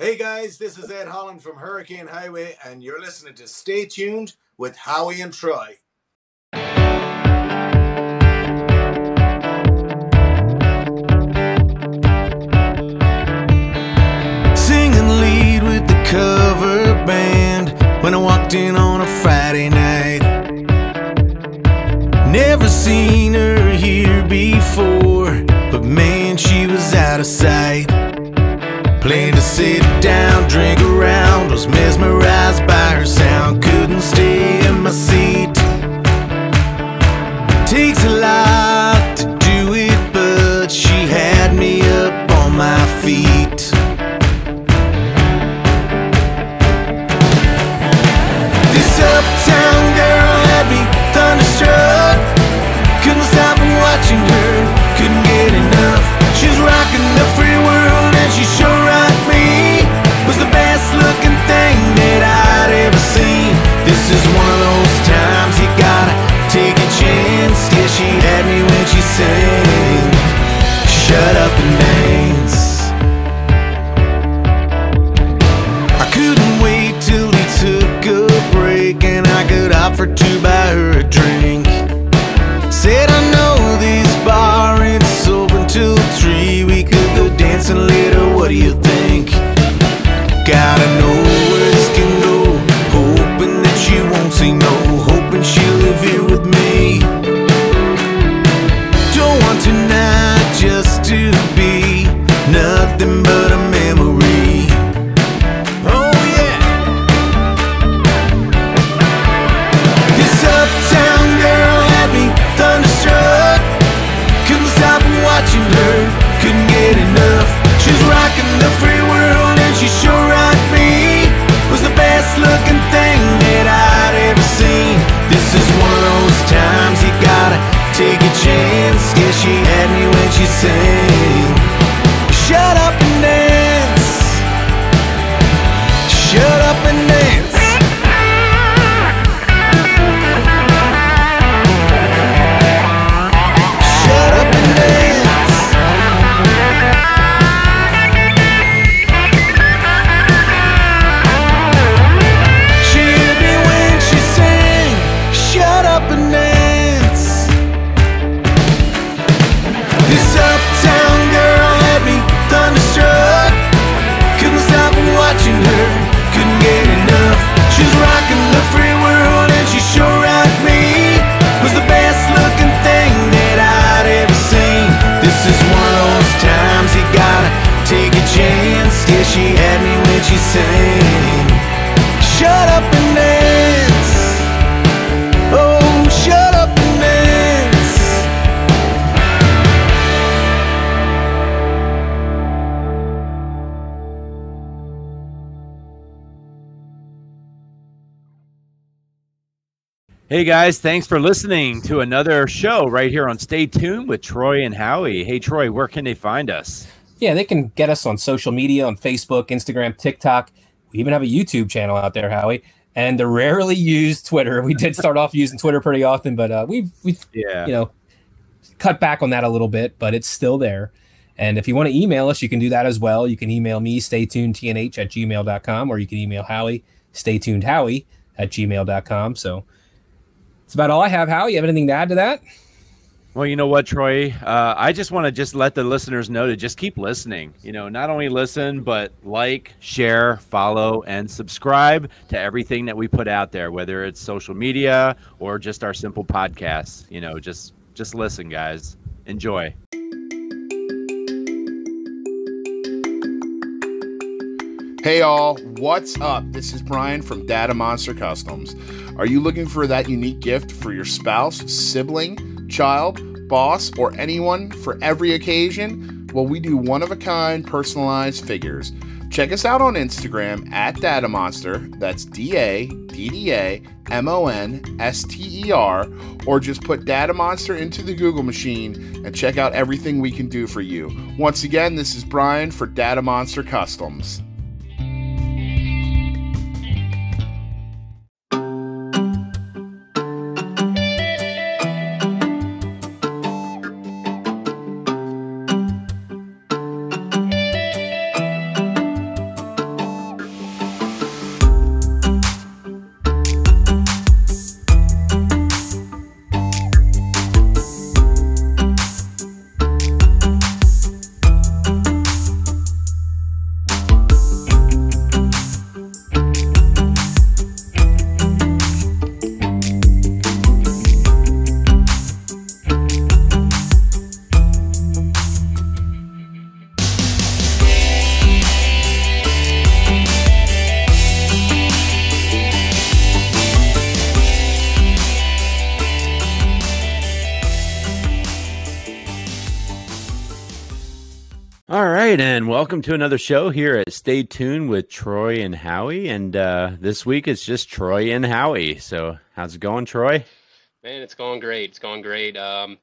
Hey guys, this is Ed Holland from Hurricane Highway, and you're listening to Stay Tuned with Howie and Troy. Singing lead with the cover band when I walked in on a Friday night. Never seen her here before, but man, she was out of sight. Planned to sit down, drink around, was mesmerized by her sound, couldn't stay in my seat. Takes a lot to do it, but she had me up on my feet. This uptown girl had me thunderstruck. Couldn't stop watching her, couldn't get enough. She's rocking the free world and she sure drink. Hey guys, thanks for listening to another show right here on Stay Tuned with Troy and Howie. Hey Troy, where can they find us? Yeah, they can get us on social media on Facebook, Instagram, TikTok. We even have a YouTube channel out there, Howie, and the rarely used Twitter. We did start off using Twitter pretty often, but uh, we've we've Yeah. you know cut back on that a little bit, but it's still there. And if you want to email us, you can do that as well. You can email me, stay tuned tnh at gmail.com, or you can email Howie, stay tuned Howie at gmail.com. So that's about all I have. How you have anything to add to that? Well, you know what, Troy? Uh, I just want to just let the listeners know to just keep listening. You know, not only listen, but like, share, follow, and subscribe to everything that we put out there, whether it's social media or just our simple podcasts. You know, just just listen, guys. Enjoy. Hey all, what's up? This is Brian from Dadda Monster Customs. Are you looking for that unique gift for your spouse, sibling, child, boss, or anyone for every occasion? Well, we do one of a kind personalized figures. Check us out on Instagram at Dadda Monster. That's D A D D A M O N S T E R, or just put Dadda Monster into the Google machine and check out everything we can do for you. Once again, this is Brian for Dadda Monster Customs. Welcome to another show here at Stay Tuned with Troy and Howie. And uh, this week it's just Troy and Howie. So, how's it going, Troy? Man, it's going great. It's going great. Um,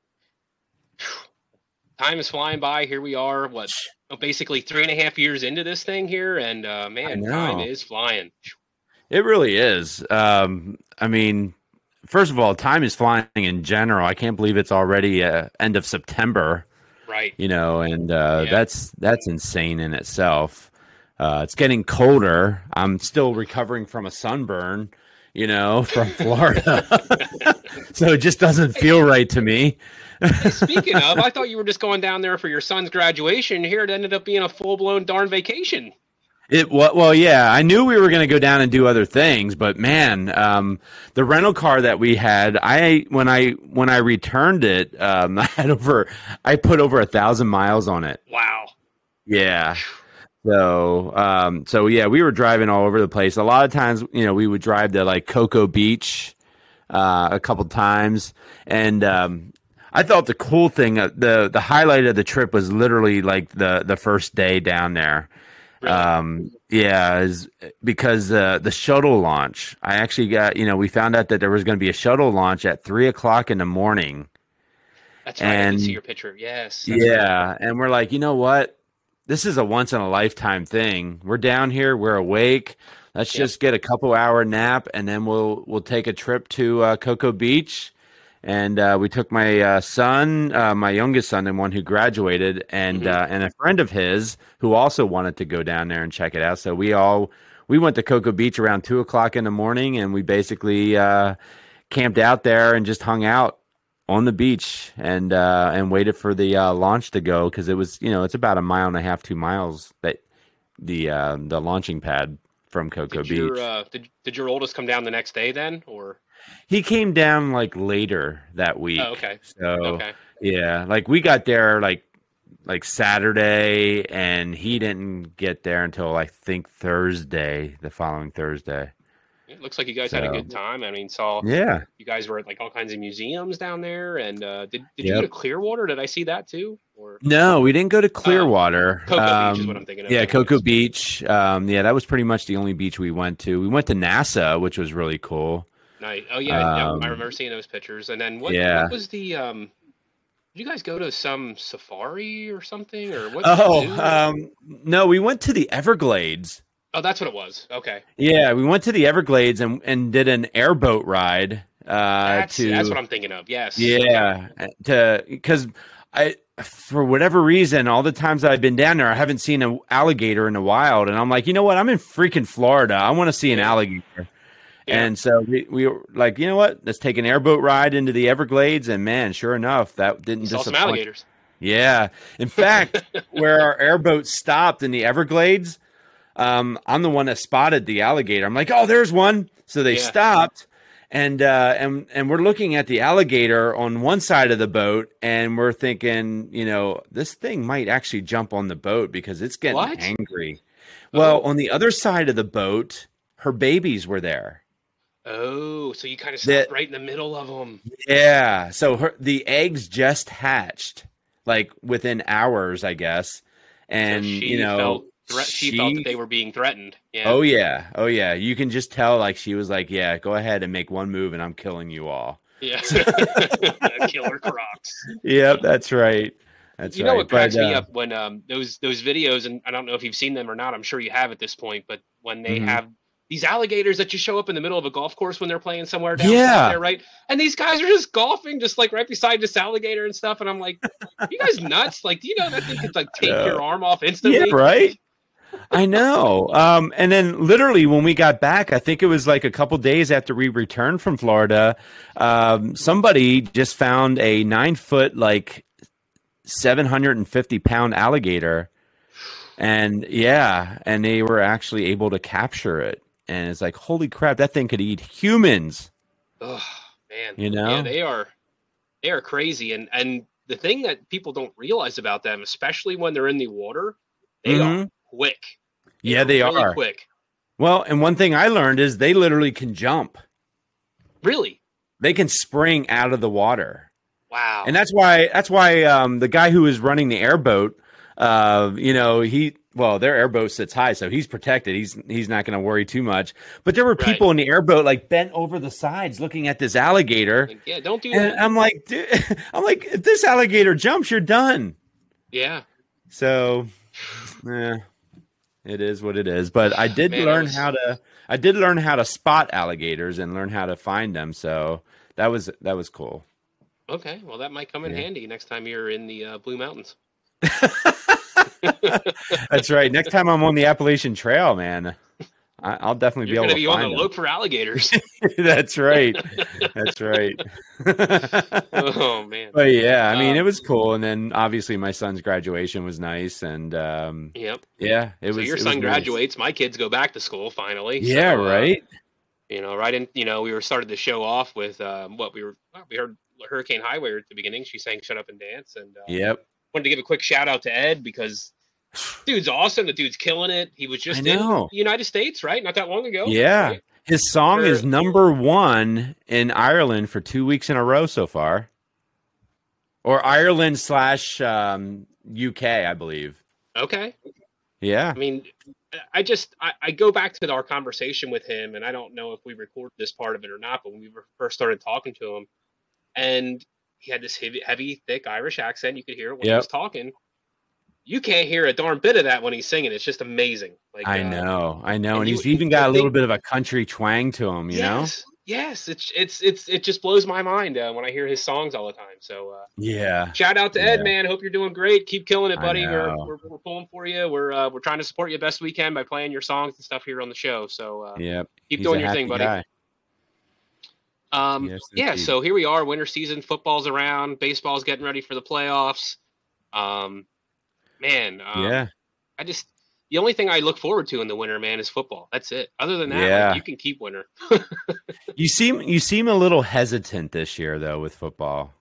time is flying by. Here we are. What? oh, Basically, three and a half years into this thing here, and uh, man, time is flying. It really is. Um, I mean, first of all, time is flying in general. I can't believe it's already uh, end of September. Right. You know, and uh, Yeah. that's that's insane in itself. Uh, it's getting colder. I'm still recovering from a sunburn. You know, from Florida, so it just doesn't feel right to me. Speaking of, I thought you were just going down there for your son's graduation. Here, it ended up being a full blown darn vacation. It well, yeah. I knew we were going to go down and do other things, but man, um, the rental car that we had, I when I when I returned it, um, I had over, I put over a thousand miles on it. Wow. Yeah. So, um, so yeah, we were driving all over the place. A lot of times, you know, we would drive to like Cocoa Beach, uh, a couple times, and um, I thought the cool thing, uh, the the highlight of the trip was literally like the the first day down there. Um, yeah, is because uh, the shuttle launch. I actually got, you know, we found out that there was going to be a shuttle launch at three o'clock in the morning. That's right. I And- did see your picture. Yes. that's right. Yeah, and we're like, you know what? This is a once in a lifetime thing. We're down here, we're awake. Let's Yep. just get a couple hour nap, and then we'll we'll take a trip to uh, Cocoa Beach. And uh, we took my uh, son, uh, my youngest son, and one who graduated, and Mhm. uh, and a friend of his who also wanted to go down there and check it out. So we all we went to Cocoa Beach around two o'clock in the morning, and we basically uh, camped out there and just hung out on the beach and uh, and waited for the uh, launch to go because it was you know it's about a mile and a half, two miles that the uh, the launching pad from Cocoa Did Beach. your uh, did, did your oldest come down the next day then, or he came down like later that week. Oh, okay. So okay? yeah, like we got there like like Saturday, and he didn't get there until I think Thursday, the following Thursday. It looks like you guys had a good time. I mean, saw Yeah. you guys were at like all kinds of museums down there, and uh, did did you go to Clearwater? Did I see that too? Or No, we didn't go to Clearwater. Cocoa Beach is Um, what I'm thinking of. Yeah, Cocoa Beach. Um, yeah, that was pretty much the only beach we went to. We went to NASA, which was really cool. Nice. Oh yeah, Um, I remember seeing those pictures. And then what, yeah. what was the um? Did you guys go to some safari or something or what? Oh, um, no, we went to the Everglades. oh, that's what it was. Okay, Yeah, we went to the Everglades and, and did an airboat ride. Uh, that's to that's what I'm thinking of. Yes. yeah, to because I for whatever reason, all the times I've been down there, I haven't seen an alligator in the wild, and I'm like, you know what? I'm in freaking Florida. I want to see an alligator. Yeah. And so we, we were like, you know what? Let's take an airboat ride into the Everglades. And man, sure enough, that didn't saw some alligators. Yeah. In fact, where our airboat stopped in the Everglades, um, I'm the one that spotted the alligator. I'm like, oh, there's one. So they Yeah. stopped. And uh, and and we're looking at the alligator on one side of the boat, and we're thinking, you know, this thing might actually jump on the boat because it's getting What? angry. Well, Oh. on the other side of the boat, her babies were there. Oh, so you kind of That- right in the middle of them. Yeah. So her the eggs just hatched, like within hours, I guess. And so she you know, felt thre- she, felt that they were being threatened. Yeah. Oh yeah, oh yeah. You can just tell, like she was like, "Yeah, go ahead and make one move, and I'm killing you all." yeah. Killer crocs. Yep, that's right. That's you right. know what cracks But, me uh, up when um those those videos and I don't know if you've seen them or not. I'm sure you have at this point, but when they Mhm. have these alligators that you show up in the middle of a golf course when they're playing somewhere down Yeah. there, right? And these guys are just golfing, just like right beside this alligator and stuff. And I'm like, you guys nuts? Like, do you know that thing could like take your arm off instantly? Yeah, right. I know. Um, and then literally when we got back, I think it was like a couple days after we returned from Florida, um, somebody just found a nine foot, like 750 pound alligator. And yeah, and they were actually able to capture it. And it's like, holy crap, that thing could eat humans. Oh man, You know? yeah, they are they are crazy, and and the thing that people don't realize about them, especially when they're in the water, they are Mhm. quick. Yeah, they really are. quick. Well, and one thing I learned is they literally can jump. Really? They can spring out of the water. Wow. and that's why that's why um, the guy who was running the airboat uh, you know, he well, their airboat sits high, so he's protected. He's he's not going to worry too much. But there were Right. people in the airboat like bent over the sides, looking at this alligator. Like, yeah, don't do And that. I'm like, dude, I'm like, if this alligator jumps, you're done. yeah. So, yeah, it is what it is. But I did Man, learn was- how to. I did learn how to spot alligators and learn how to find them. So that was that was cool. Okay. Well, that might come in Yeah. handy next time you're in the uh, Blue Mountains. That's right. Next time I'm on the Appalachian Trail, man, I, I'll definitely You're be able to be on the find look for alligators. That's right. That's right. oh man. but yeah, I mean, Um, it was cool. And then obviously my son's graduation was nice, and um, Yep. yeah, it so was. your it was son nice. graduates. My kids go back to school finally. Yeah, so, uh, right. you know, right in. You know, we were started the show off with um, what we were. Well, we heard Hurricane Highway at the beginning. She sang "Shut Up and Dance," and uh, Yep. Wanted to give a quick shout out to Ed because dude's awesome. The dude's killing it. He was just in the United States, right? Not that long ago. Yeah. right? His song is number one in Ireland for two weeks in a row so far, or Ireland slash um, UK, I believe. Okay. Yeah. I mean, I just I, I go back to our conversation with him, and I don't know if we recorded this part of it or not, but when we were first started talking to him, and he had this heavy, heavy thick Irish accent. You could hear it when he was talking. You can't hear a darn bit of that when he's singing. It's just amazing. Like I uh, know, I know, and and you- he's even I got a little bit of a country twang to him, you know. yes, yes. It's it's it's it just blows my mind uh, when I hear his songs all the time. So uh, Yeah, shout out to Ed, Yeah. man. Hope you're doing great. Keep killing it, buddy. We're, we're we're pulling for you. We're uh, we're trying to support you best we can by playing your songs and stuff here on the show. So uh, yep. keep He's doing your thing, buddy. guy. Um, Yes, yeah, indeed. so here we are. Winter season, football's around, baseball's getting ready for the playoffs. Um, man, um, yeah, I just the only thing I look forward to in the winter, man, is football. That's it. Other than that, like, you can keep winter. you seem you seem a little hesitant this year though with football,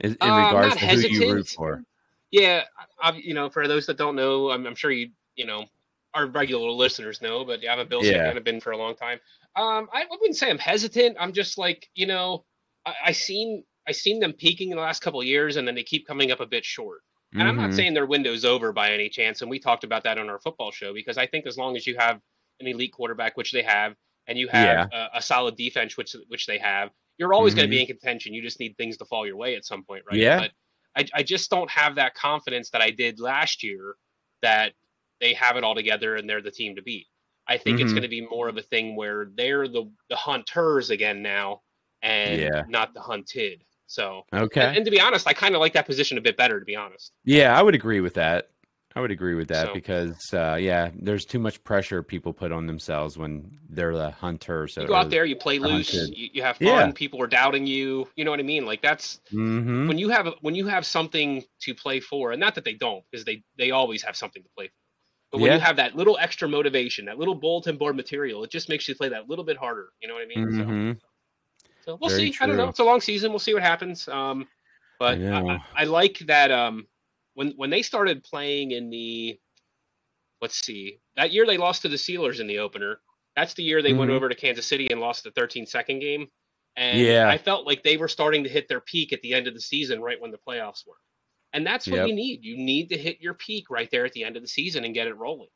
in, in Uh, regards to who you root for. Yeah, I, I- you know, for those that don't know, I'm, I'm sure you, you know, our regular listeners know, but I'm a Bills Yeah. fan. I've been for a long time. Um, I, wouldn't say I'm hesitant. I'm just like, you know, I, I seen I seen them peaking in the last couple of years, and then they keep coming up a bit short. And I'm not Mhm. saying their window's over by any chance. And we talked about that on our football show because I think as long as you have an elite quarterback, which they have, and you have a, a solid defense, which which they have, you're always going Mhm. to be in contention. You just need things to fall your way at some point, right? Yeah. But I, I just don't have that confidence that I did last year that they have it all together and they're the team to beat. I think it's Mhm. going to be more of a thing where they're the the hunters again now, and Yeah. not the hunted. So, Okay. and, and to be honest, I kind of like that position a bit better. To be honest. Yeah, I would agree with that. I would agree with that So- because uh, yeah, there's too much pressure people put on themselves when they're the hunter. So you go out there, you play loose, you, you have fun. Yeah. People are doubting you. You know what I mean? Like that's hmm when you have when you have something to play for, and not that they don't, because they they always have something to play for. But when Yeah. you have that little extra motivation, that little bulletin board material, it just makes you play that little bit harder. You know what I mean? So- hmm So, we'll Very see. I don't know. It's a long season. We'll see what happens. Um, but I. I, I like that. Um, when when they started playing in the, let's see, that year they lost to the Steelers in the opener. That's the year they went Mhm. over to Kansas City and lost the 13 second game. And Yeah. I felt like they were starting to hit their peak at the end of the season, right when the playoffs were. And that's what Yep. you need. You need to hit your peak right there at the end of the season and get it rolling.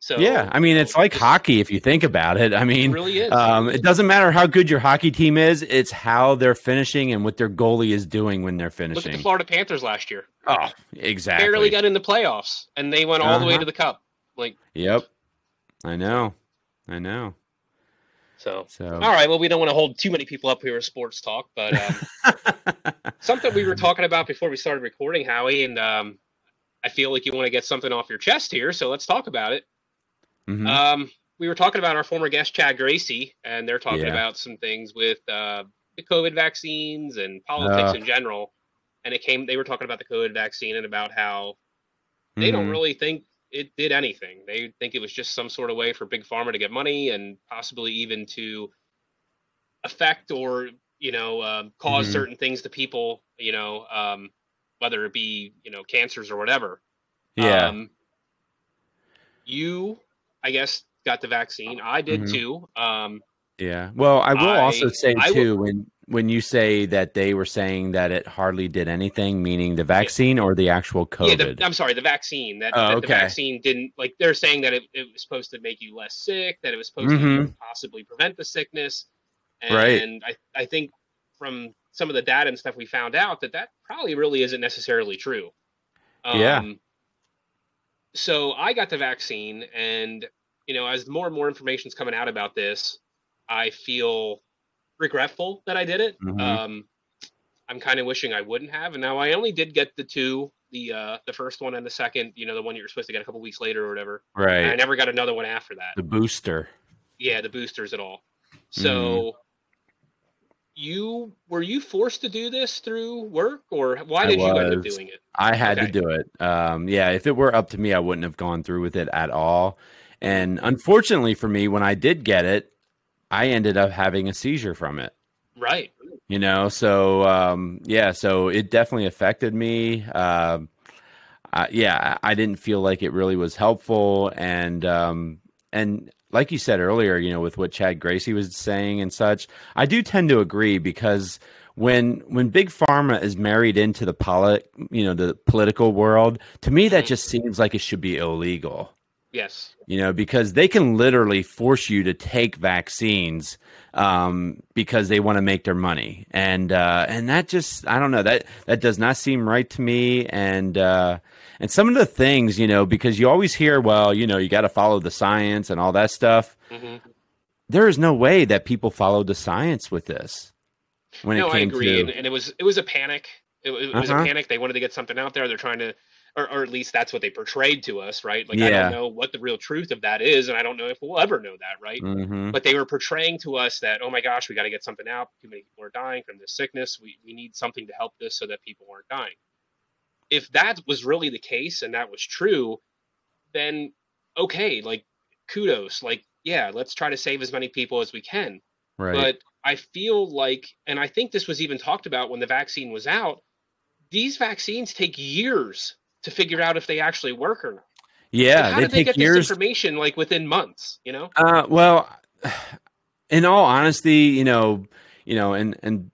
So yeah, I mean, it's like hockey if you think about it. I It mean, really is. um, it doesn't matter how good your hockey team is; it's how they're finishing and what their goalie is doing when they're finishing. Look at the Florida Panthers last year. oh, exactly. Barely got in the playoffs, and they went all the way Uh-huh. to the cup. Like Yep, I know, I know. So. So, All right. Well, we don't want to hold too many people up here with sports talk, but um, something we were talking about before we started recording, Howie, and um, I feel like you want to get something off your chest here, so let's talk about it. Mhm. Um, we were talking about our former guest Chad Gracie, and they're talking Yeah. about some things with uh, the COVID vaccines and politics Ugh. in general. And it came. They were talking about the COVID vaccine and about how they don't Mhm. really think it did anything. They think it was just some sort of way for big pharma to get money and possibly even to affect or you know um, because Mhm. certain things to people. You know, um, whether it be you know cancers or whatever. yeah, Um, you, I guess, got the vaccine. I did Mhm. too. Um, yeah. Well, I will I- also say I will- too when when you say that they were saying that it hardly did anything, meaning the vaccine or the actual Yeah, COVID? the, I'm sorry, the vaccine. That, Oh, that okay. the vaccine didn't like. They're saying that it, it was supposed to make you less sick. That it was supposed to Mhm. possibly prevent the sickness. And Right. I I think from some of the data and stuff we found out that that probably really isn't necessarily true. Yeah. Um, So I got the vaccine, and you know, as more and more information's coming out about this, I feel regretful that I did it. Mhm. Um, I'm kind of wishing I wouldn't have. And now I only did get the two, the uh, the first one and the second. You know, the one you were supposed to get a couple weeks later or whatever. And I never got another one after that. The booster. Yeah, the boosters at all. Mm-hmm. So. You were you forced to do this through work, or why did you end up doing it? I had Okay. to do it. Um, yeah, if it were up to me, I wouldn't have gone through with it at all. And unfortunately for me, when I did get it, I ended up having a seizure from it. Right. You know, so um, yeah, so it definitely affected me. Um, I, yeah, I I didn't feel like it really was helpful, and um, and like you said earlier, you know, with what Chad Gracie was saying and such, I do tend to agree because when when big pharma is married into the polit, you know, the political world, to me that just seems like it should be illegal Yes. you know, because they can literally force you to take vaccines um, because they want to make their money, and uh, and that just I don't know that that does not seem right to me, and uh, and some of the things you know because you always hear well you know you got to follow the science and all that stuff. hmm There is no way that people followed the science with this when no, it I came agree, and, to and it was it was a panic. It, it was Uh-huh. a panic. They wanted to get something out there. They're trying to, or, or at least that's what they portrayed to us, right? Like I don't know what the real truth of that is, and I don't know if we'll ever know that, right? Mhm. But they were portraying to us that, oh my gosh, we got to get something out. Too many people are dying from this sickness. We we need something to help this so that people aren't dying. If that was really the case and that was true, then okay, like kudos, like yeah, let's try to save as many people as we can right. but I feel like, and I think this was even talked about when the vaccine was out, these vaccines take years to figure out if they actually work or not. yeah, Like, how they did they take get years. this information like within months? You know? Uh, well, in all honesty, you know, you know, and and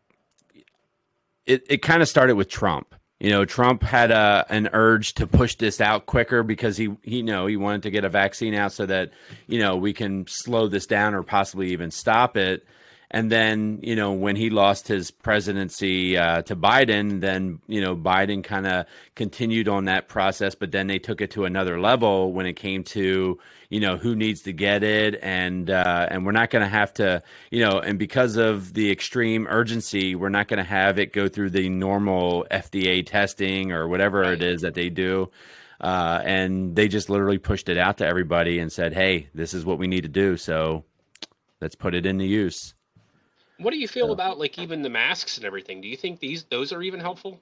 it it kind of started with Trump. You know, Trump had a an urge to push this out quicker because he he you know he wanted to get a vaccine out so that you know we can slow this down or possibly even stop it. And then you know when he lost his presidency uh, to Biden, then you know Biden kind of continued on that process, but then they took it to another level when it came to you know who needs to get it, and uh, and we're not going to have to you know, and because of the extreme urgency, we're not going to have it go through the normal FDA testing or whatever Right. it is that they do. Uh, and they just literally pushed it out to everybody and said, "Hey, this is what we need to do." So let's put it into use. What do you feel about like even the masks and everything? Do you think these those are even helpful?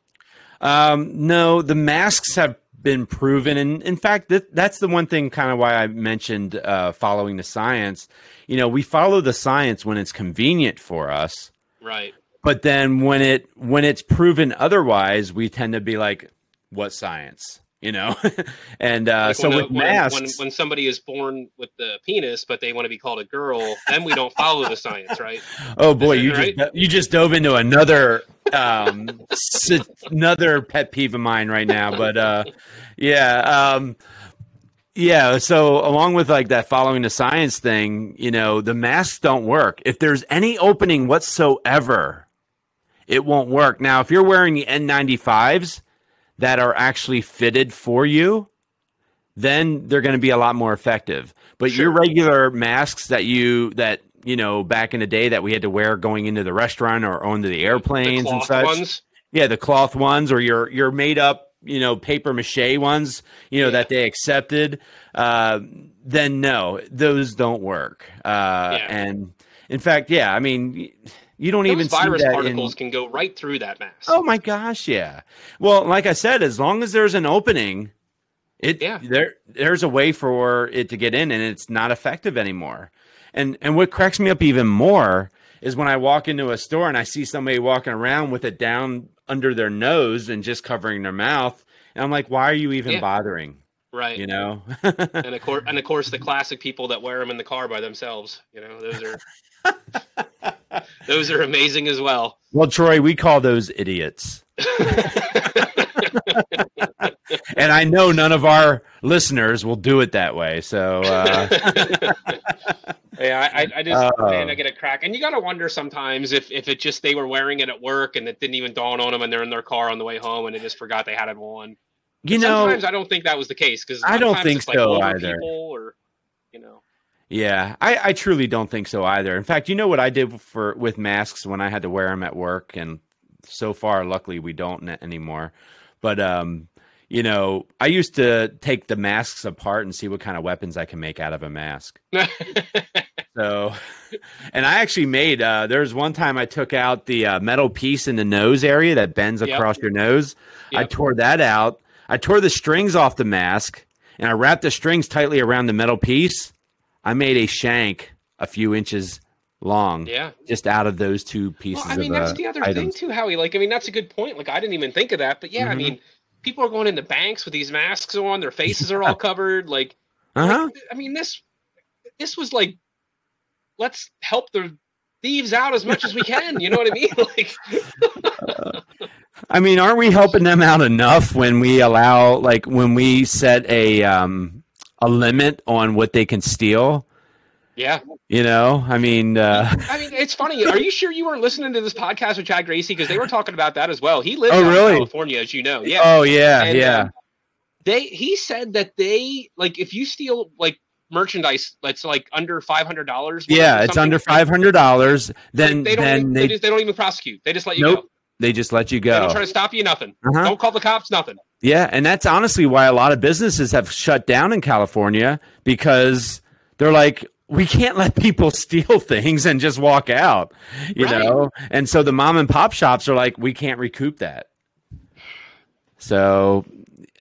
Um, no, the masks have been proven, and in fact, th- that's the one thing kind of why I mentioned uh, following the science. You know, we follow the science when it's convenient for us, Right. but then when it when it's proven otherwise, we tend to be like, "What science?" You know, and uh, Like so when, with when, masks, when when somebody is born with the penis, but they want to be called a girl, then we don't follow the science, right? Oh boy, you right? just you just dove into another um another pet peeve of mine right now. But uh yeah, um yeah, so along with like that following the science thing, you know, the masks don't work. If there's any opening whatsoever, it won't work. Now, if you're wearing the N95s that are actually fitted for you, then they're going to be a lot more effective. But your regular masks that you that you know back in the day that we had to wear going into the restaurant or onto the airplanes the and such, ones. yeah, the cloth ones or your your made up you know paper mache ones, you know Yeah. that they accepted, uh, then no, those don't work. Uh, Yeah. And in fact, yeah, I mean, you don't Those even virus see that particles in, can go right through that mask. Oh my gosh, yeah. Well, like I said, as long as there's an opening, it Yeah. there there's a way for it to get in and it's not effective anymore. And and what cracks me up even more is when I walk into a store and I see somebody walking around with it down under their nose and just covering their mouth. And I'm like, why are you even Yeah. bothering? right. You know? and of course, and of course, the classic people that wear them in the car by themselves. You know, those are those are amazing as well. Well, Troy, we call those idiots. and I know none of our listeners will do it that way. So, uh, yeah, I, I just Oh. man, I get a crack, and you gotta wonder sometimes if if it just they were wearing it at work and it didn't even dawn on them, and they're in their car on the way home and they just forgot they had it on. you know, sometimes I don't think that was the case because I don't think like so older either. People or you know, yeah, I, I truly don't think so either. In fact, you know what I did for with masks when I had to wear them at work, and so far, luckily, we don't anymore. But um, you know, I used to take the masks apart and see what kind of weapons I can make out of a mask. So, and I actually made. Uh, there was one time I took out the uh, metal piece in the nose area that bends Yep. across your nose. I tore that out. I tore the strings off the mask, and I wrapped the strings tightly around the metal piece. I made a shank a few inches long, yeah. just out of those two pieces. Well, I mean, of, that's uh, the other thing items. too, Howie. Like, I mean, that's a good point. Like, I didn't even think of that, but yeah, I Mhm. mean, people are going into banks with these masks on, their faces are all covered. Like, Uh-huh. like, I mean, this this was like, let's help the thieves out as much as we can. You know what I mean? Like, I mean, aren't we helping them out enough when we allow, like, when we set a um, a limit on what they can steal? yeah. You know, I mean, uh, I mean, it's funny. Are you sure you weren't listening to this podcast with Chad Gracie? Because they were talking about that as well. He lives Oh, really? in California, as you know. Yeah. oh yeah, And, yeah. um, they he said that they like if you steal like merchandise that's like under five hundred dollars. Yeah, it's under five hundred dollars. Then they don't. then even, they, they just, they don't even prosecute. They just let you Nope. go. they just let you go. They don't try to stop you. Nothing. Uh-huh. Don't call the cops. Nothing. Yeah, and that's honestly why a lot of businesses have shut down in California because they're like, we can't let people steal things and just walk out, you Right. know. And so the mom and pop shops are like, we can't recoup that. So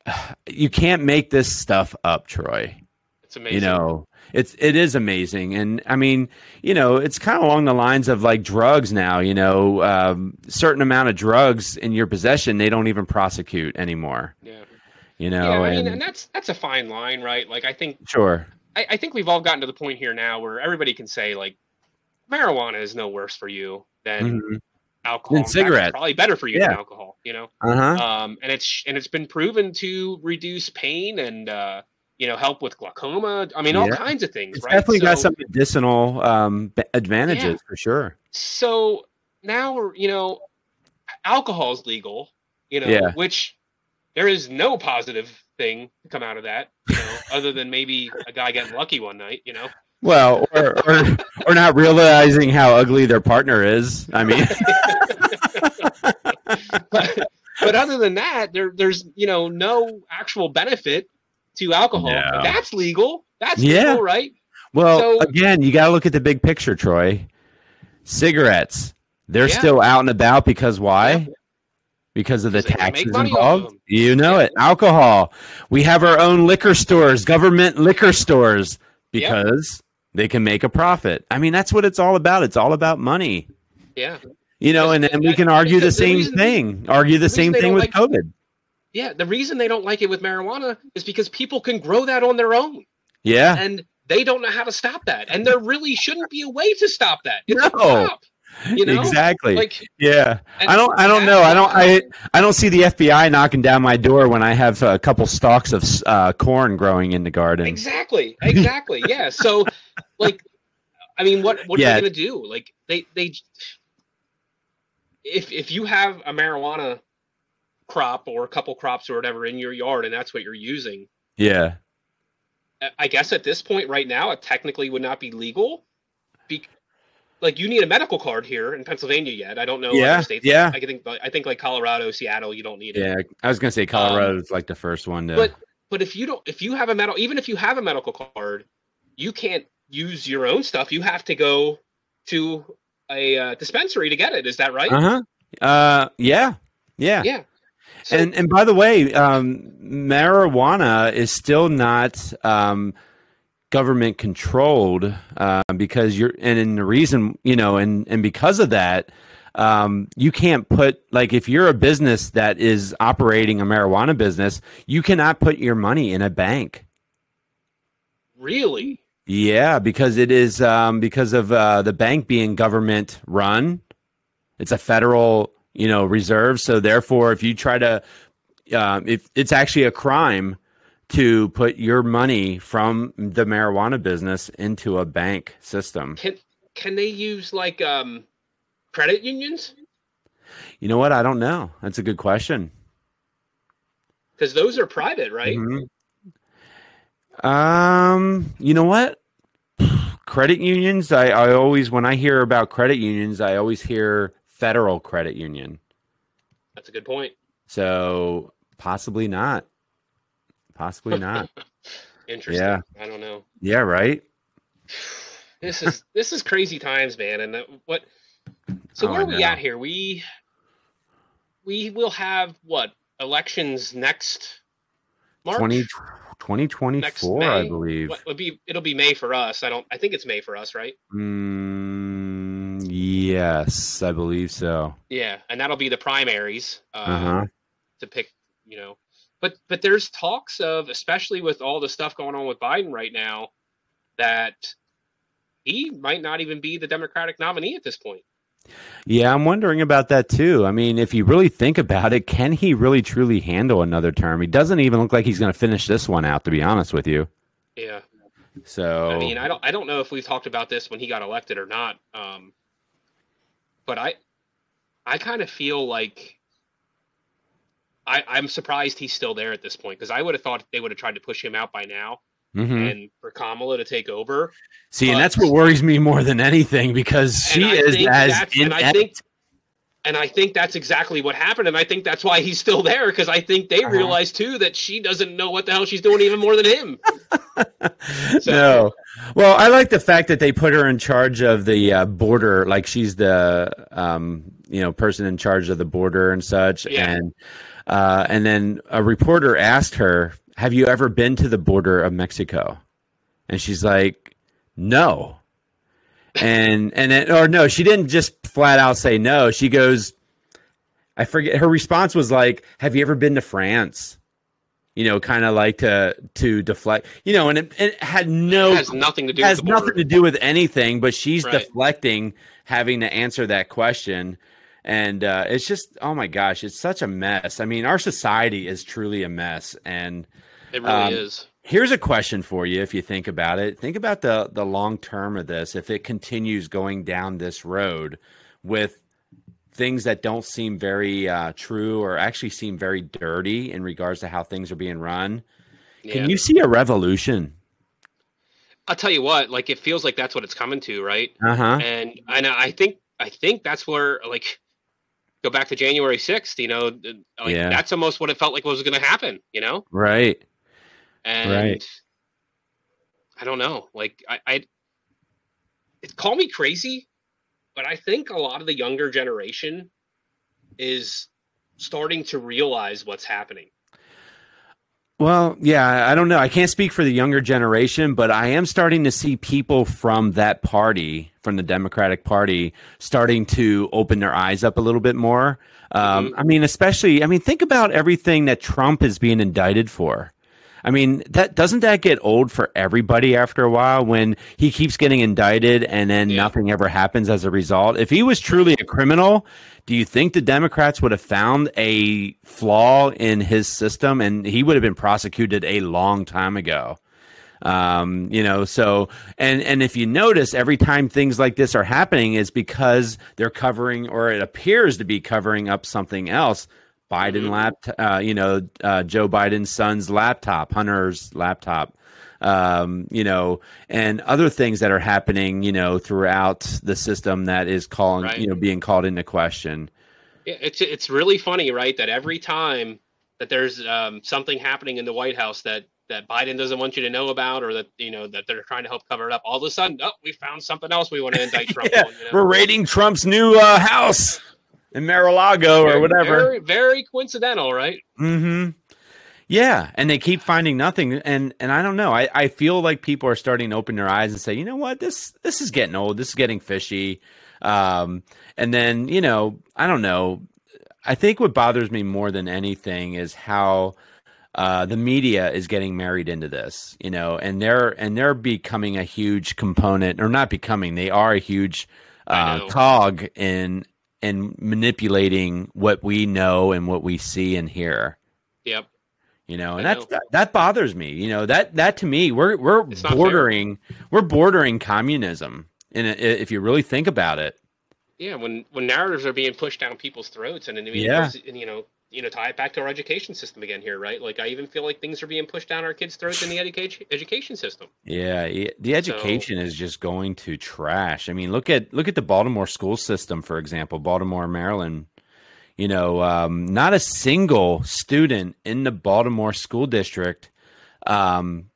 you can't make this stuff up, Troy. It's amazing. you know it's it is amazing and i mean you know it's kind of along the lines of like drugs now you know um, certain amount of drugs in your possession they don't even prosecute anymore Yeah. you Yeah. know I mean, and, and that's that's a fine line, right? Like I think sure I, I think we've all gotten to the point here now where everybody can say like marijuana is no worse for you than Mhm. alcohol. Than In fact, it's cigarettes. probably better for you than alcohol. You know. uh-huh um, and it's and it's been proven to reduce pain and uh, you know help with glaucoma. I mean, all Yeah. kinds of things. it's right? definitely got some medicinal um, advantages Yeah. for sure So now we're you know, alcohol is legal. You know, Yeah. which there is no positive thing to come out of that. You know, other than maybe a guy getting lucky one night. You know. well or, or or not realizing how ugly their partner is i mean but, but other than that, there there's you know no actual benefit to alcohol. No. That's legal. That's Yeah. legal, right? Well, So- again, you got to look at the big picture, Troy. Cigarettes, they're Yeah. still out and about because why? Yeah. Because of the Because they wanna make taxes money off of involved. You know it. Alcohol. We have our own liquor stores, government liquor stores, because they can make a profit. I mean, that's what it's all about. It's all about money. Yeah. You know, and, and we can argue the same reason- thing. Argue the same thing with like- COVID. Yeah. The reason they don't like it with marijuana is because people can grow that on their own Yeah. and they don't know how to stop that. And there really shouldn't be a way to stop that. It's No. you know? exactly. Like Yeah, I don't. I don't know. I don't. I. I don't see the FBI knocking down my door when I have a couple stalks of uh, corn growing in the garden. Exactly. Exactly. yeah. So like I mean what what Yeah. are they gonna do? Like they they if if you have a marijuana crop or a couple crops or whatever in your yard and that's what you're using, Yeah. I- guess at this point right now it technically would not be legal. Be, like you need a medical card here in Pennsylvania yet. I don't know Yeah, other states. yeah. I think I think like Colorado, Seattle, you don't need it. Yeah. I was gonna say Colorado is like the first one to. Um, But but if you don't if you have a medical even if you have a medical card, you can't use your own stuff. You have to go to a uh, dispensary to get it. Is that right? uh huh. Uh. Yeah. Yeah. Yeah. So, and and by the way, um, marijuana is still not um, government controlled uh, because you're and, and the reason you know and and because of that. Um, you can't put like if you're a business that is operating a marijuana business, you cannot put your money in a bank. really? Yeah, because it is um, because of uh, the bank being government run. It's a federal, you know, reserves. So therefore, if you try to, um, if it's actually a crime to put your money from the marijuana business into a bank system. Can can they use like um credit unions? You know what? I don't know. That's a good question. Because those are private, right? Mhm. Um, you know what? Credit unions. I, I always when I hear about credit unions, I always hear federal credit union. That's a good point. So possibly not. Possibly not. Interesting. Yeah. I don't know. yeah, right. This is this is crazy times, man. And that- what? So Oh, where are we at here? We we will have what elections next March. 20, Next 2024, May? I believe. What would be? It'll be May for us. I don't. I think it's May for us, right? Mm, yes, I believe so. Yeah, and that'll be the primaries uh, Uh-huh. to pick. You know, but but there's talks of, especially with all the stuff going on with Biden right now, that he might not even be the Democratic nominee at this point. Yeah, I'm wondering about that too. I mean, if you really think about it, can he really truly handle another term? He doesn't even look like he's going to finish this one out, to be honest with you. Yeah. So, I mean, I don't I don't know if we've talked about this when he got elected or not. Um, but I I kind of feel like I I'm surprised he's still there at this point because I would have thought they would have tried to push him out by now mhm. and for Kamala to take over. see, and that's what worries me more than anything because she is as that's- I inept. think and I think that's exactly what happened, and I think that's why he's still there because I think they Uh-huh. realize too that she doesn't know what the hell she's doing even more than him. So- no. Well, I like the fact that they put her in charge of the uh, border, like she's the um, you know person in charge of the border and such. Yeah. And uh, and then a reporter asked her, "Have you ever been to the border of Mexico?" And she's like, "No." And and then, or no, she didn't just flat out say no. She goes, I forget. Her response was like, "Have you ever been to France?" You know, kind of like to to deflect. You know, and it, it had no It has nothing to do has with nothing to do with anything, but she's Right. deflecting having to answer that question. And uh, it's just, oh my gosh, it's such a mess. I mean, our society is truly a mess. And It really um, is. Here's a question for you if you think about it. Think about the, the long term of this. If it continues going down this road with things that don't seem very uh, true or actually seem very dirty in regards to how things are being run, Yeah. can you see a revolution? I'll tell you what, like it feels like that's what it's coming to, right? Uh huh. And and I think I think that's where like go back to January sixth, you know, like Yeah. that's almost what it felt like was going to happen, you know. Right. And Right. I don't know, like I, I it, call me crazy, but I think a lot of the younger generation is starting to realize what's happening. Well, yeah, I don't know. I can't speak for the younger generation, but I am starting to see people from that party, from the Democratic Party, starting to open their eyes up a little bit more. Um, I mean, especially, I mean, think about everything that Trump is being indicted for. I mean, that doesn't that get old for everybody after a while when he keeps getting indicted and then Yeah. nothing ever happens as a result? If he was truly a criminal, do you think the Democrats would have found a flaw in his system and he would have been prosecuted a long time ago? Um, you know, so and and if you notice, every time things like this are happening, is because they're covering or it appears to be covering up something else. Biden Mhm. lap, uh, you know, uh, Joe Biden's son's laptop, Hunter's laptop, um, you know, and other things that are happening, you know, throughout the system that is calling, Right. you know, being called into question. Yeah, it's it's really funny, right? That every time that there's um, something happening in the White House that that Biden doesn't want you to know about, or that you know that they're trying to help cover it up, all of a sudden, oh, we found something else we want to indict Trump Yeah, on. You know? We're raiding Trump's new uh, house in Mar-a-Lago or whatever. Very, very coincidental, right? Mm-hmm. Yeah, and they keep finding nothing, and and I don't know. I, I feel like people are starting to open their eyes and say, you know what, this this is getting old. This is getting fishy. Um, and then you know, I don't know. I think what bothers me more than anything is how uh, the media is getting married into this, you know, and they're and they're becoming a huge component, or not becoming, they are a huge uh, cog in in manipulating what we know and what we see and hear. Yep. You know, and know. that, that bothers me. You know that that to me, we're we're It's bordering we're bordering communism, and if you really think about it. Yeah, when when narratives are being pushed down people's throats, and mean, Yeah. and, you know, you know, tie it back to our education system again here, right? Like, I even feel like things are being pushed down our kids' throats in the education education system. Yeah, the education is just going to trash. I mean, look at look at the Baltimore school system, for example, Baltimore, Maryland. You know, um, not a single student in the Baltimore school district um,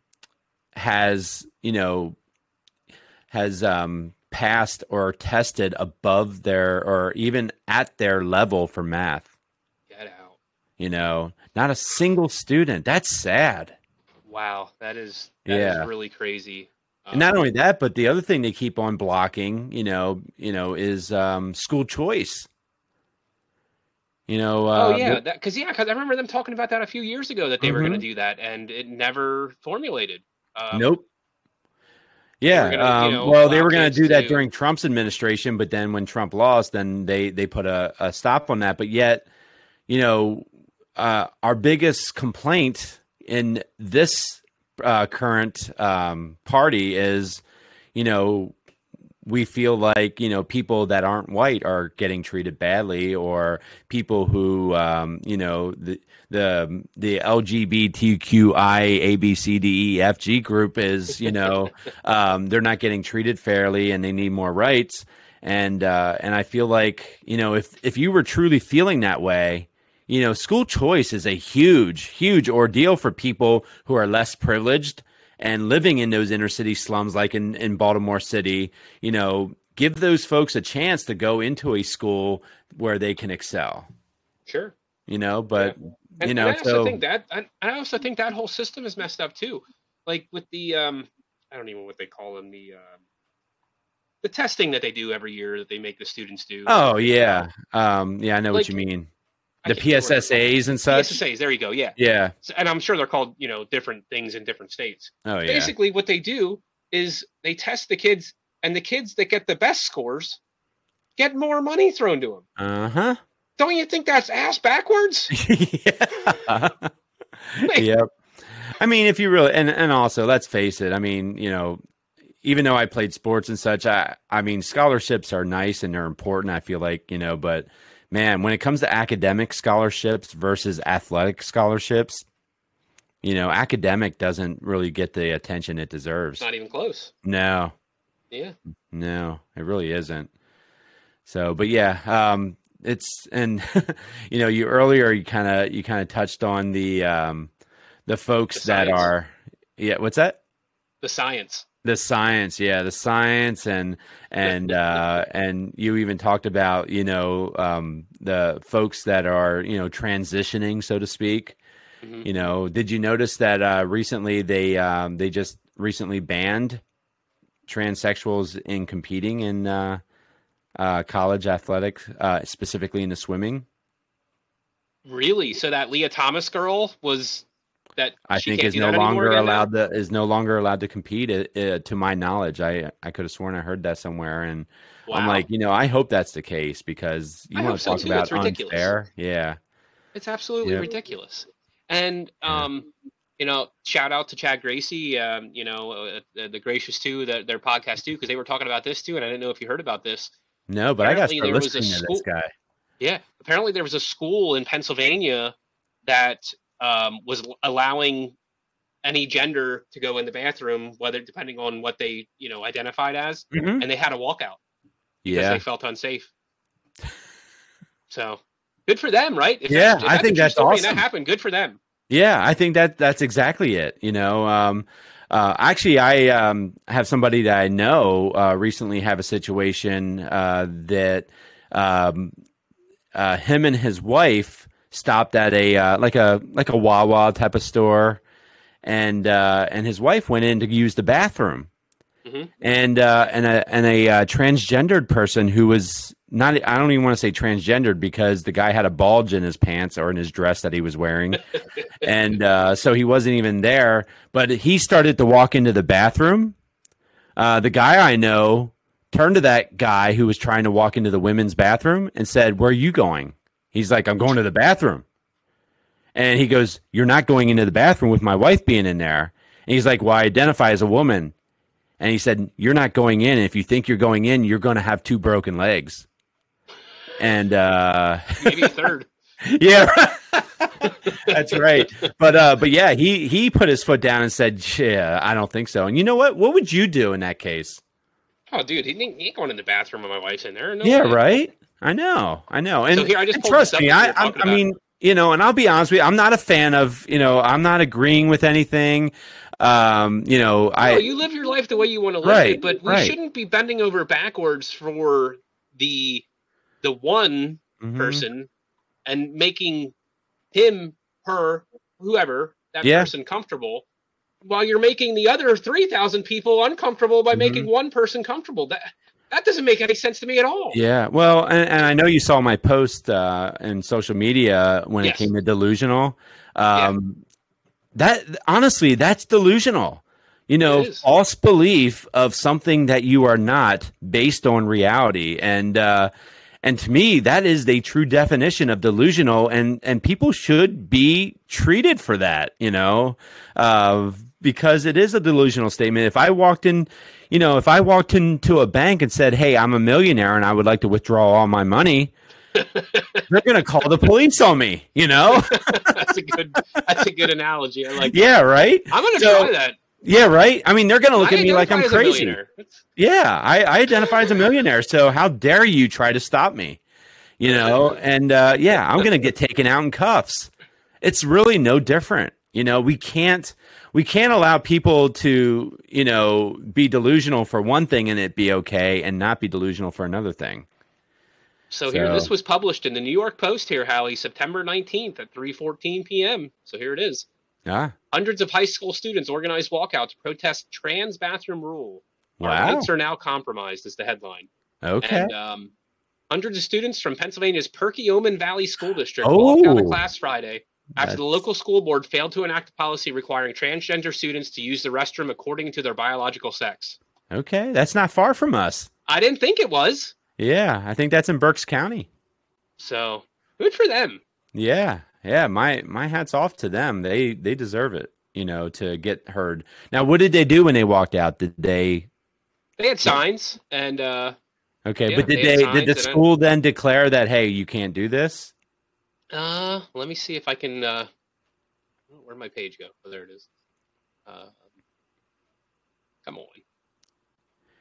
has you know has um, passed or tested above their or even at their level for math. You know, not a single student. That's sad. Wow, that is that is Yeah. really crazy. And not Um, only that, but the other thing they keep on blocking, you know, you know, is um, school choice. You know, uh, oh yeah, because yeah, because I remember them talking about that a few years ago that they were going to do that, and it never formulated. Um, nope. Yeah, gonna, you um, know, well, they were going to do that to- during Trump's administration, but then when Trump lost, then they they put a, a stop on that. But yet, you know, uh, our biggest complaint in this uh, current um, party is, you know, we feel like you know people that aren't white are getting treated badly, or people who um, you know the the the LGBTQI A B C D E F G group is you know um, they're not getting treated fairly and they need more rights. And uh, and I feel like you know if if you were truly feeling that way, you know, school choice is a huge, huge ordeal for people who are less privileged and living in those inner city slums, like in, in Baltimore City. You know, give those folks a chance to go into a school where they can excel. sure. You know, but And, you know, I also so think that I, I also think that whole system is messed up too. Like with the um, I don't even know what they call them the um, the testing that they do every year that they make the students do. oh yeah, um, yeah, I know what you mean. The can't remember what they're PSSAs and such. PSSAs, there you go. Yeah, Yeah. So- and I'm sure they're called you know different things in different states. Oh yeah. Basically, what they do is they test the kids, and the kids that get the best scores get more money thrown to them. Uh huh. Don't you think that's ass backwards? yeah. yep. I mean, if you really, and and also, let's face it. I mean, you know, even though I played sports and such, I I mean, scholarships are nice and they're important. I feel like you know, but man, when it comes to academic scholarships versus athletic scholarships, you know, academic doesn't really get the attention it deserves. Not even close. No, Yeah. no, it really isn't. So, but yeah, um, it's and you know, you earlier you kind of you kind of touched on the um, the folks The that are yeah. What's that? The science. The science, yeah, the science, and and uh, and you even talked about you know um, the folks that are you know transitioning, so to speak. Mhm. You know, did you notice that uh, recently they um, they just recently banned transsexuals in competing in uh, uh, college athletics, uh, specifically in the swimming? Really? So that Lia Thomas girl was that I think is no longer now? allowed to is no longer allowed to compete. Uh, uh, to my knowledge, I I could have sworn I heard that somewhere, and I'm like, you know, I hope that's the case because you I want to so talk too. about It's ridiculous. unfair, yeah. It's absolutely Yeah. ridiculous. And Yeah. um, you know, shout out to Chad Gracie, um, you know, uh, the, the Gracious too, the, their podcast too, because they were talking about this too, and I didn't know if you heard about this. No, but I got to Apparently there was a listening to this school- guy. Yeah, apparently there was a school in Pennsylvania that um, was allowing any gender to go in the bathroom, whether depending on what they, you know, identified as, Mhm. and they had a walkout because Yeah, they felt unsafe. So good for them, right? If Yeah, if I think that's awesome. That happened. Good for them. Yeah, I think that that's exactly it. You know, um, uh, actually, I um, have somebody that I know uh, recently have a situation uh, that um, uh, him and his wife stopped at a uh, like a like a Wawa type of store, and uh, and his wife went in to use the bathroom, Mhm. and uh, and a and a uh, transgendered person who was not. I don't even want to say transgendered because the guy had a bulge in his pants or in his dress that he was wearing, and uh, so he wasn't even there. But he started to walk into the bathroom. Uh, the guy I know turned to that guy who was trying to walk into the women's bathroom and said, "Where are you going?" He's like, "I'm going to the bathroom." And he goes, You're not going into the bathroom with my wife being in there. And he's like, Well, I identify as a woman. And he said, You're not going in. If you think you're going in, you're going to have two broken legs. And uh, Maybe a third. yeah, that's right. But uh, but yeah, he he put his foot down and said, "Yeah, I don't think so." And you know what? What would you do in that case? Oh, dude, he ain't, he ain't going in the bathroom when my wife's in there. No yeah, way. right. I know, I know. And, So here, I just and trust me, I, I, I mean, you know, and I'll be honest with you, I'm not a fan of, you know, I'm not agreeing with anything. Um, you know, I you live your life the way you want to live Right, it, but we right. shouldn't be bending over backwards for the the one Mhm. person and making him, her, whoever that Yeah. person comfortable, while you're making the other three thousand people uncomfortable by Mhm. making one person comfortable. That that doesn't make any sense to me at all. Yeah, well, and, and I know you saw my post uh, in social media when Yes. it came to delusional. Um, That honestly, that's delusional. You know, false belief of something that you are not based on reality, and uh, and to me, that is the true definition of delusional, and and people should be treated for that. You know, uh, because it is a delusional statement. If I walked in, you know, if I walked into a bank and said, "Hey, I'm a millionaire and I would like to withdraw all my money," they're going to call the police on me. You know? that's a good that's a good analogy. I like. yeah, right. I'm gonna So- try that. Yeah, right. I mean, they're going to look I at me like I'm identify as a crazy. Yeah, I, I identify as a millionaire. So how dare you try to stop me? You know, and uh, yeah, I'm going to get taken out in cuffs. It's really no different. You know, we can't we can't allow people to you know be delusional for one thing and it be okay, and not be delusional for another thing. So here, this was published in the New York Post here, Howie, September 19th at 3:14 p.m. So here it is. Ah, Hundreds of high school students organized walkout to protest trans bathroom rule. Our wow. rights are now compromised is the headline. Okay. And um, hundreds of students from Pennsylvania's Perkiomen Valley School District walked out of Oh. class Friday after the local school board failed to enact a policy requiring transgender students to use the restroom according to their biological sex. Okay, that's not far from us. I didn't think it was. Yeah, I think that's in Berks County. So good for them. Yeah, yeah. My my hats off to them. They they deserve it. You know, to get heard. Now, what did they do when they walked out? Did they? They had signs and uh, Okay, Yeah, but did they they? Did the school then declare that hey, you can't do this? Uh, let me see if I can. Uh, where'd my page go? Oh, there it is. Uh, come on.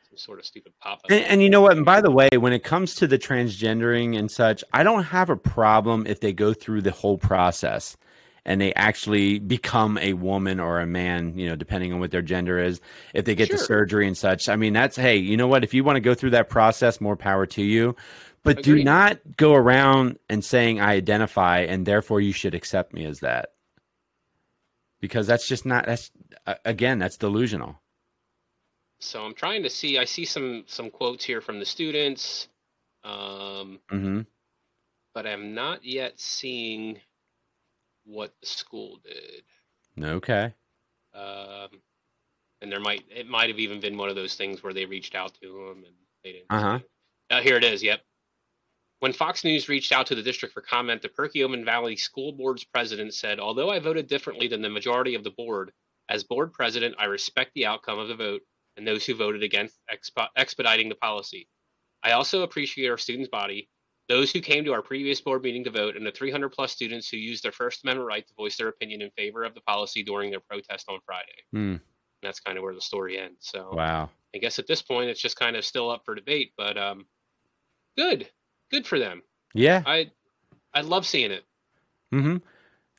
Some sort of stupid pop up. And, and you know what? And by the way, when it comes to the transgendering and such, I don't have a problem if they go through the whole process and they actually become a woman or a man, you know, depending on what their gender is. If they get the surgery and such, I mean, that's hey, you know what? If you want to go through that process, more power to you. But do not go around and saying I identify and therefore you should accept me as that. Because that's just not that's uh, again, that's delusional. So I'm trying to see. I see some some quotes here from the students, um, mm-hmm. but I'm not yet seeing what the school did. Okay. Um, and there might it might have even been one of those things where they reached out to them and they didn't. Uh-huh. say. Uh, here it is. Yep. When Fox News reached out to the district for comment, the Perkiomen Valley School Board's president said, "Although I voted differently than the majority of the board, as board president, I respect the outcome of the vote and those who voted against exp- expediting the policy. I also appreciate our students' body, those who came to our previous board meeting to vote, and the 300 plus students who used their First Amendment right to voice their opinion in favor of the policy during their protest on Friday." And that's kind of where the story ends. So Wow. I guess at this point it's just kind of still up for debate, but um, good, good for them. Yeah. I I love seeing it. hmm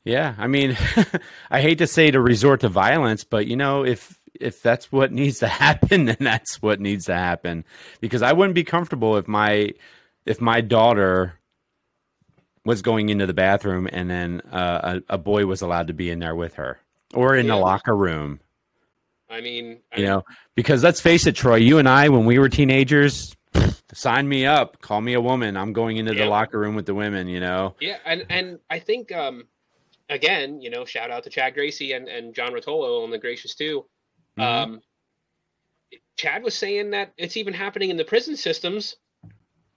Yeah, I mean, I hate to say to resort to violence, but you know, if if that's what needs to happen, then that's what needs to happen. Because I wouldn't be comfortable if my if my daughter was going into the bathroom and then uh, a, a boy was allowed to be in there with her or in the locker room. I mean, I You know, because let's face it, Troy, you and I, when we were teenagers, sign me up, call me a woman. I'm going into the locker room with the women. You know. Yeah, and and I think um, again, you know, shout out to Chad Gracie and and John Rotolo on the Gracious too. Mhm. Um, Chad was saying that it's even happening in the prison systems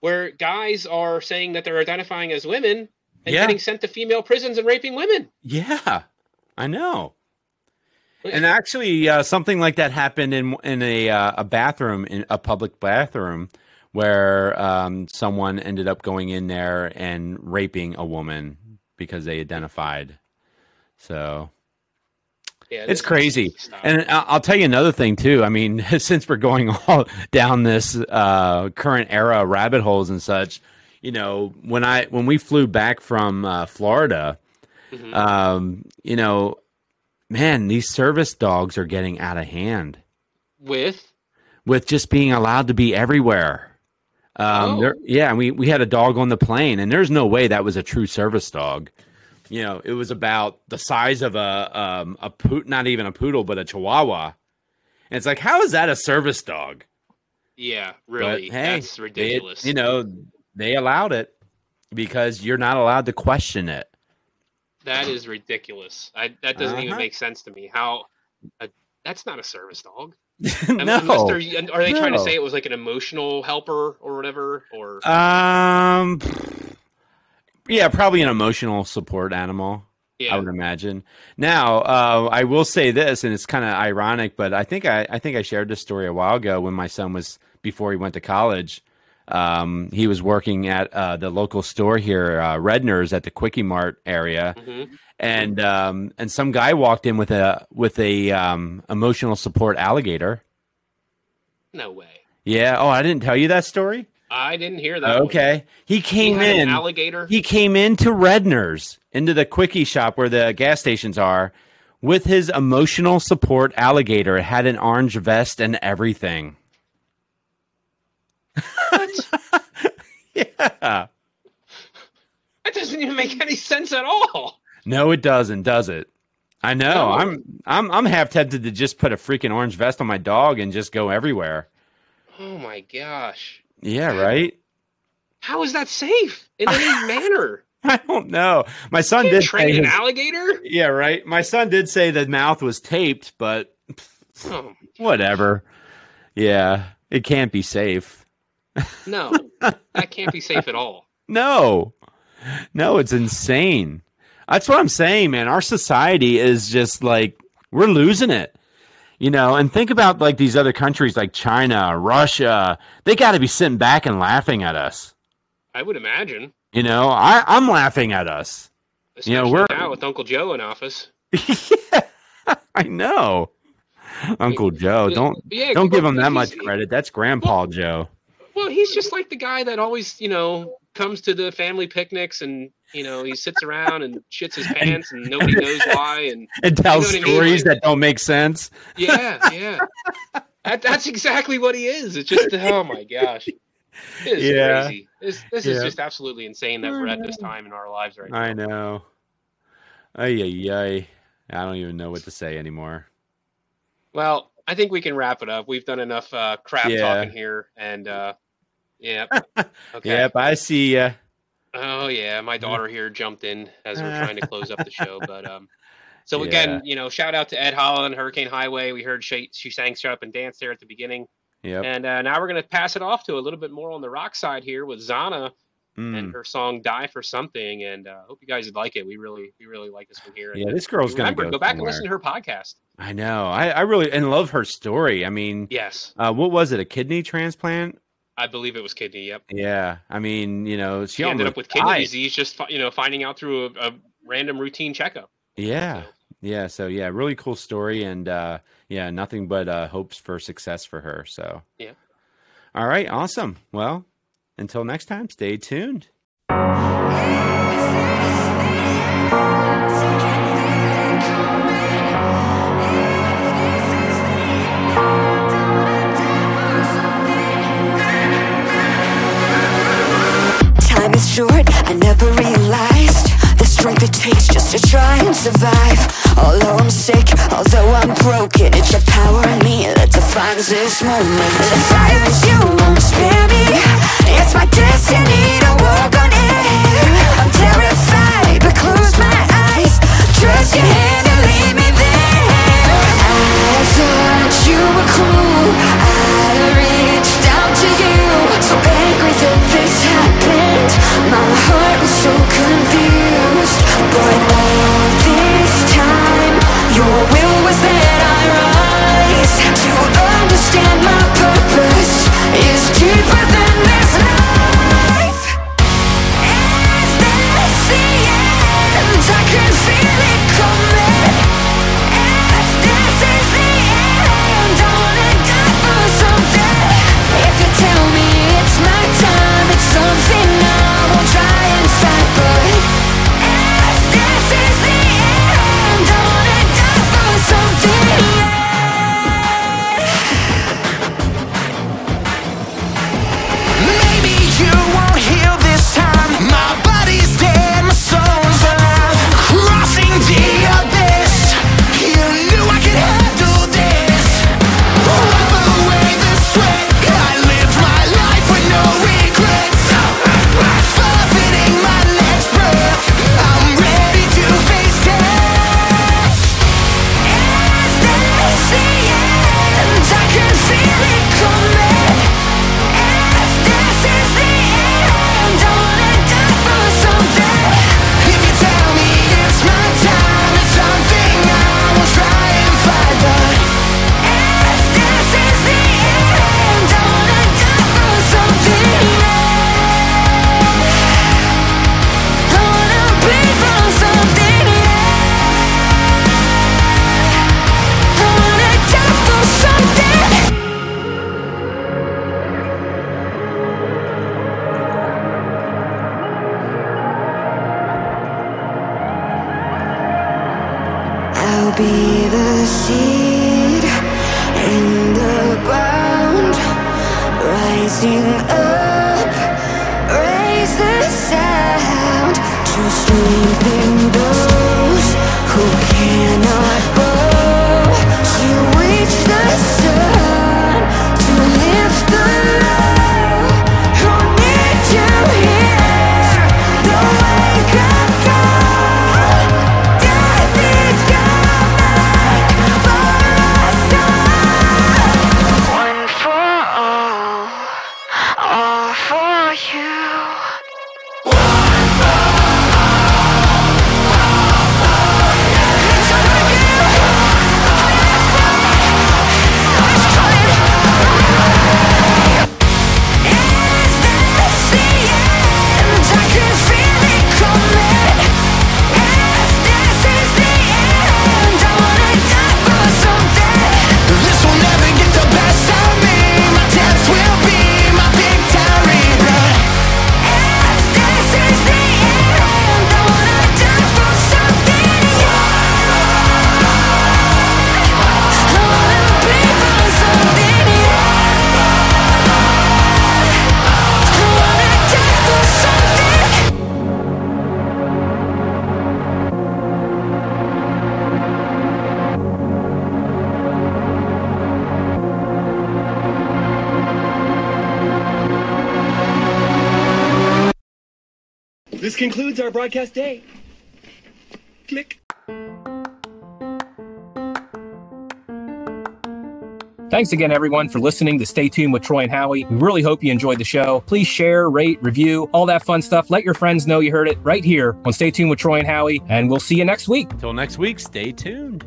where guys are saying that they're identifying as women and Yeah. getting sent to female prisons and raping women. Yeah, I know. And actually, uh, something like that happened in in a uh, a bathroom in a public bathroom where um, someone ended up going in there and raping a woman because they identified. So Yeah, it's crazy. And I'll tell you another thing too. I mean, since we're going all down this uh, current era of rabbit holes and such, you know, when I when we flew back from uh, Florida, Mhm. um, you know, man, these service dogs are getting out of hand with with just being allowed to be everywhere. Um, Oh. there, yeah, we we had a dog on the plane, and there's no way that was a true service dog. You know, it was about the size of a um, a poot, not even a poodle, but a chihuahua. And it's like, how is that a service dog? yeah, But, really, hey, that's they- ridiculous. you know, they allowed it because you're not allowed to question it. that is ridiculous. I, that doesn't even Uh-huh. make sense to me. How a, that's not a service dog. No. Are they trying to say it was like an emotional helper or whatever? Or Um, yeah, probably an emotional support animal. I would imagine. Now, uh, I will say this, and it's kind of ironic, but I think I, I think I shared this story a while ago when my son was before he went to college. Um, he was working at uh, the local store here, uh, Redner's, at the Quickie Mart area, Mhm. and um, and some guy walked in with a with a um, emotional support alligator. no way. Yeah. Oh, I didn't tell you that story. I didn't hear that. Okay. He He came had in. an alligator. He came into Redner's, into the quickie shop where the gas stations are, with his emotional support alligator. It had an orange vest and everything. yeah. That doesn't even make any sense at all. No, it doesn't, does it? I know. No. I'm I'm I'm half tempted to just put a freaking orange vest on my dog and just go everywhere. Oh my gosh. Yeah, right? How is that safe in any manner? I don't know. My son did train an alligator? Yeah, right. My son did say the mouth was taped, but Oh, whatever. Yeah, it can't be safe. No, that can't be safe at all. No, no, it's insane. That's what I'm saying, man. Our society is just like we're losing it. You know, and think about like these other countries like China, Russia. They got to be sitting back and laughing at us. I would imagine. You know, I, I'm laughing at us. Especially you know, we're- now with Uncle Joe in office. I know, Uncle Joe. Don't Yeah, don't give him that much credit. That's Grandpa Joe. Well, he's just like the guy that always, you know, comes to the family picnics and you know he sits around and shits his pants and nobody knows why and and tell know what I mean? stories Like- that don't make sense. yeah, yeah. That, that's exactly what he is. It's just oh my gosh, it is Yeah. crazy. This this Yeah. is just absolutely insane that we're at this time in our lives right now. I know. Ay, ay, ay. I don't even know what to say anymore. Well, I think we can wrap it up. We've done enough uh, crap Yeah. talking here, and uh, yeah, okay. Yep, I see ya. Oh yeah, my daughter here jumped in as we're trying to close up the show. But um, so again, Yeah. you know, shout out to Ed Holland, Hurricane Highway. We heard she she sang "Shut Up and Dance" there at the beginning, Yep. and uh, now we're gonna pass it off to a little bit more on the rock side here with Zahna Mm. and her song "Die for Something." And uh, hope you guys like it. We really we really like this one here. And Yeah, this girl's gonna remember, go, go, back somewhere. and listen to her podcast. I know. I, I really and love her story. I mean, Yes, uh, what was it? A kidney transplant? I believe it was kidney. Yep. Yeah. I mean, you know, she, She ended up with kidney died. disease just you know finding out through a, a random routine checkup. Yeah. So- Yeah. So yeah, really cool story, and uh, yeah, nothing but uh, hopes for success for her. So Yeah. All right. Awesome. Well, until next time, stay tuned. survive. Although I'm sick, although I'm broken It's the power in me that defines this moment. The fire is you, won't spare me. It's my destiny to work on it I'm terrified, but close my eyes. Trust your hand and lead me there. I thought you were cool. I reached out to you. So angry that this happened. My heart was so confused. But. concludes our broadcast day. Click. Thanks again, everyone, for listening to Stay Tuned with Troy and Howie. We really hope you enjoyed the show. Please share, rate, review, all that fun stuff. Let your friends know you heard it right here on Stay Tuned with Troy and Howie, and we'll see you next week. Until next week, stay tuned.